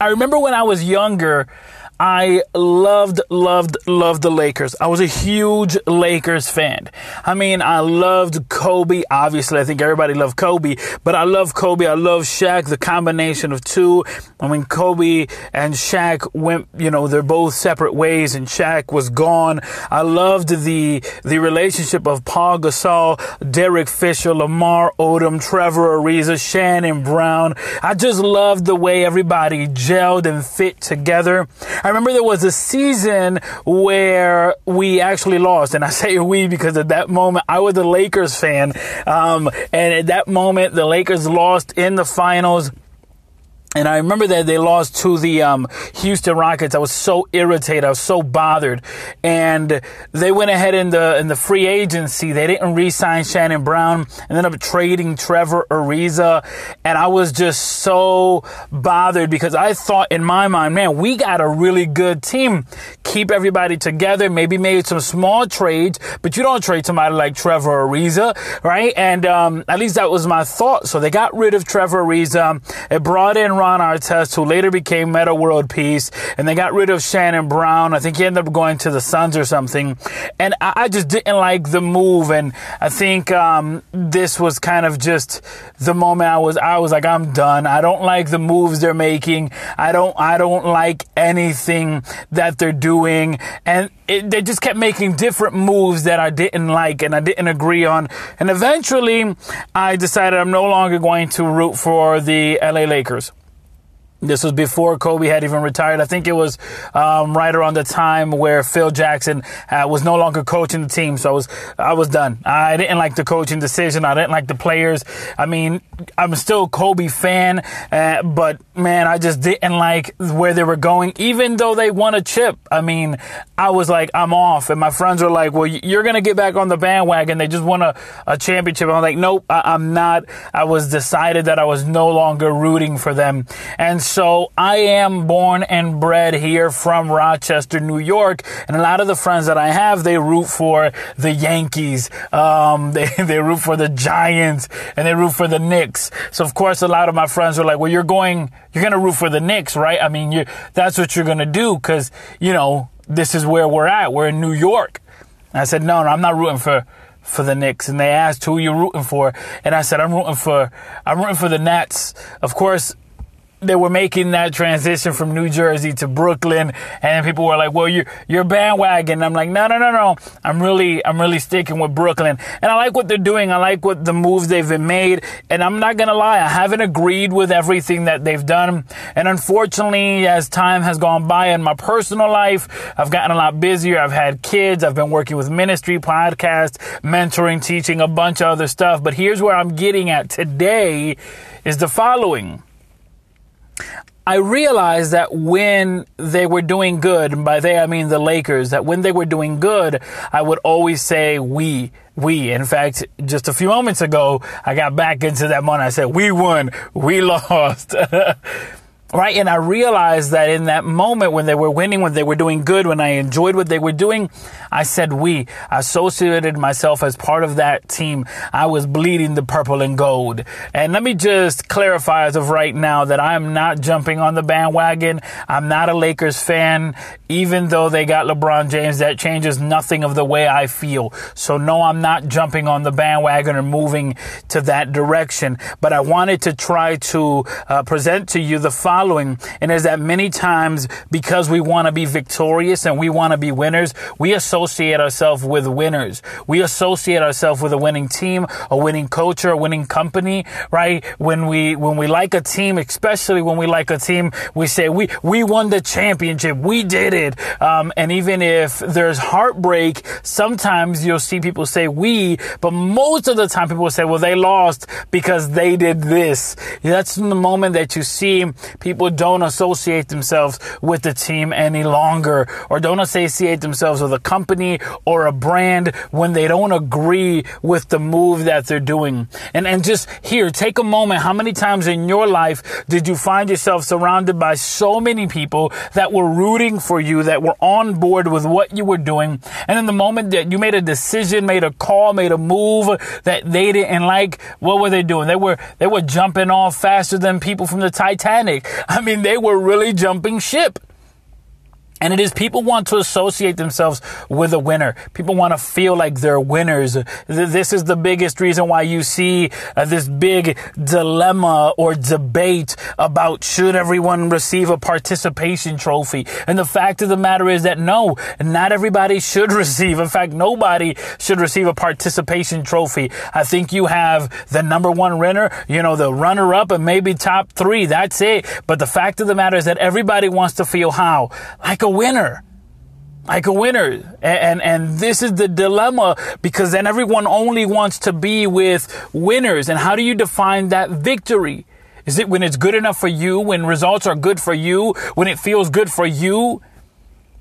I remember when I was younger, I loved, loved, loved the Lakers. I was a huge Lakers fan. I mean, I loved Kobe. Obviously, I think everybody loved Kobe, but I love Kobe. I love Shaq, the combination of two. I mean, Kobe and Shaq went, you know, they're both separate ways and Shaq was gone. I loved the, the relationship of Paul Gasol, Derek Fisher, Lamar Odom, Trevor Ariza, Shannon Brown. I just loved the way everybody gelled and fit together. I remember there was a season where we actually lost, and I say we because at that moment I was a Lakers fan, um, and at that moment the Lakers lost in the finals. And I remember that they lost to the um, Houston Rockets. I was so irritated. I was so bothered. And they went ahead in the in the free agency. They didn't re-sign Shannon Brown. And ended up trading Trevor Ariza. And I was just so bothered because I thought in my mind, man, we got a really good team. Keep everybody together. Maybe made some small trades, but you don't trade somebody like Trevor Ariza, right? And um, at least that was my thought. So they got rid of Trevor Ariza. It brought in Ron Artest, who later became Metta World Peace, and they got rid of Shannon Brown. I think he ended up going to the Suns or something. And I, I just didn't like the move, and I think um, this was kind of just the moment I was I was like, I'm done. I don't like the moves they're making. I don't I don't like anything that they're doing, and it, they just kept making different moves that I didn't like and I didn't agree on. And eventually, I decided I'm no longer going to root for the LA Lakers. This was before Kobe had even retired. I think it was um, right around the time where Phil Jackson uh, was no longer coaching the team. So I was I was done. I didn't like the coaching decision. I didn't like the players. I mean, I'm still a Kobe fan, uh, but man, I just didn't like where they were going. Even though they won a chip, I mean, I was like, I'm off. And my friends were like, Well, you're gonna get back on the bandwagon. They just won a, a championship. I'm like, Nope, I, I'm not. I was decided that I was no longer rooting for them, and. I am born and bred here from Rochester, New York, and a lot of the friends that I have, they root for the Yankees, um, they they root for the Giants, and they root for the Knicks. So of course, a lot of my friends are like, "Well, you're going, you're gonna root for the Knicks, right? I mean, you that's what you're gonna do, because you know this is where we're at. We're in New York." And I said, "No, no, I'm not rooting for." for the Knicks and they asked who you're rooting for and I said I'm rooting for I'm rooting for the Nets. Of course, they were making that transition from New Jersey to Brooklyn, and people were like, "Well, you're you're bandwagon." I'm like, "No, no, no, no. I'm really I'm really sticking with Brooklyn, and I like what they're doing. I like what the moves they've been made, and I'm not gonna lie, I haven't agreed with everything that they've done, and unfortunately, as time has gone by in my personal life, I've gotten a lot busier. I've had kids. I've been working with ministry, podcast, mentoring, teaching, a bunch of other stuff. But here's where I'm getting at today: is the following. I realized that when they were doing good, and by they I mean the Lakers, that when they were doing good, I would always say we, we. In fact, just a few moments ago, I got back into that moment. I said, we won, we lost. right? And I realized that in that moment when they were winning, when they were doing good, when I enjoyed what they were doing, I said we. I associated myself as part of that team. I was bleeding the purple and gold. And let me just clarify as of right now that I am not jumping on the bandwagon. I'm not a Lakers fan. Even though they got LeBron James, that changes nothing of the way I feel. So no, I'm not jumping on the bandwagon or moving to that direction. But I wanted to try to uh, present to you the following. And is that many times because we want to be victorious and we want to be winners, we associate ourselves with winners. We associate ourselves with a winning team, a winning culture, a winning company, right? When we, when we like a team, especially when we like a team, we say, we, we won the championship. We did it. Um, and even if there's heartbreak, sometimes you'll see people say we, but most of the time people say, well, they lost because they did this. That's the moment that you see people don't associate themselves with the team any longer or don't associate themselves with a company or a brand when they don't agree with the move that they're doing. And, and just here, take a moment. How many times in your life did you find yourself surrounded by so many people that were rooting for you, that were on board with what you were doing? And in the moment that you made a decision, made a call, made a move that they didn't like, what were they doing? They were, they were jumping off faster than people from the Titanic. I mean, they were really jumping ship. And it is people want to associate themselves with a winner. People want to feel like they're winners. This is the biggest reason why you see uh, this big dilemma or debate about should everyone receive a participation trophy. And the fact of the matter is that no, not everybody should receive. In fact, nobody should receive a participation trophy. I think you have the number one winner, you know, the runner up and maybe top three. That's it. But the fact of the matter is that everybody wants to feel how? Like a winner like a winner. And, and this is the dilemma because then everyone only wants to be with winners. And how do you define that victory? Is it when it's good enough for you, when results are good for you, when it feels good for you?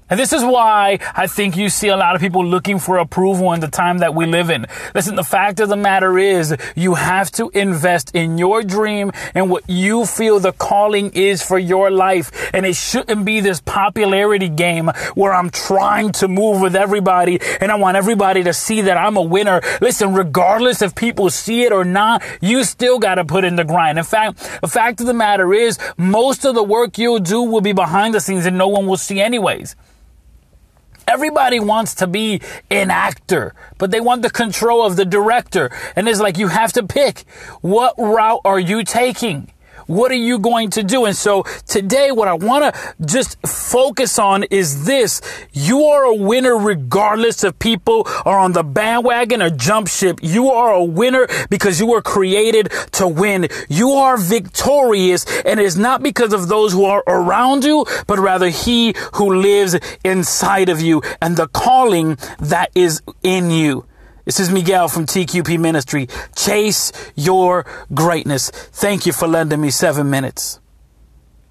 And this is why I think you see a lot of people looking for approval in the time that we live in. Listen, the fact of the matter is you have to invest in your dream and what you feel the calling is for your life. And it shouldn't be this popularity game where I'm trying to move with everybody and I want everybody to see that I'm a winner. Listen, regardless if people see it or not, you still got to put in the grind. In fact, the fact of the matter is most of the work you'll do will be behind the scenes and no one will see anyways. Everybody wants to be an actor, but they want the control of the director. And it's like you have to pick what route are you taking? What are you going to do? And so today, what I want to just focus on is this. You are a winner regardless if people are on the bandwagon or jump ship. You are a winner because you were created to win. You are victorious and it is not because of those who are around you, but rather he who lives inside of you and the calling that is in you. This is Miguel from TQP Ministry. Chase your greatness. Thank you for lending me seven minutes.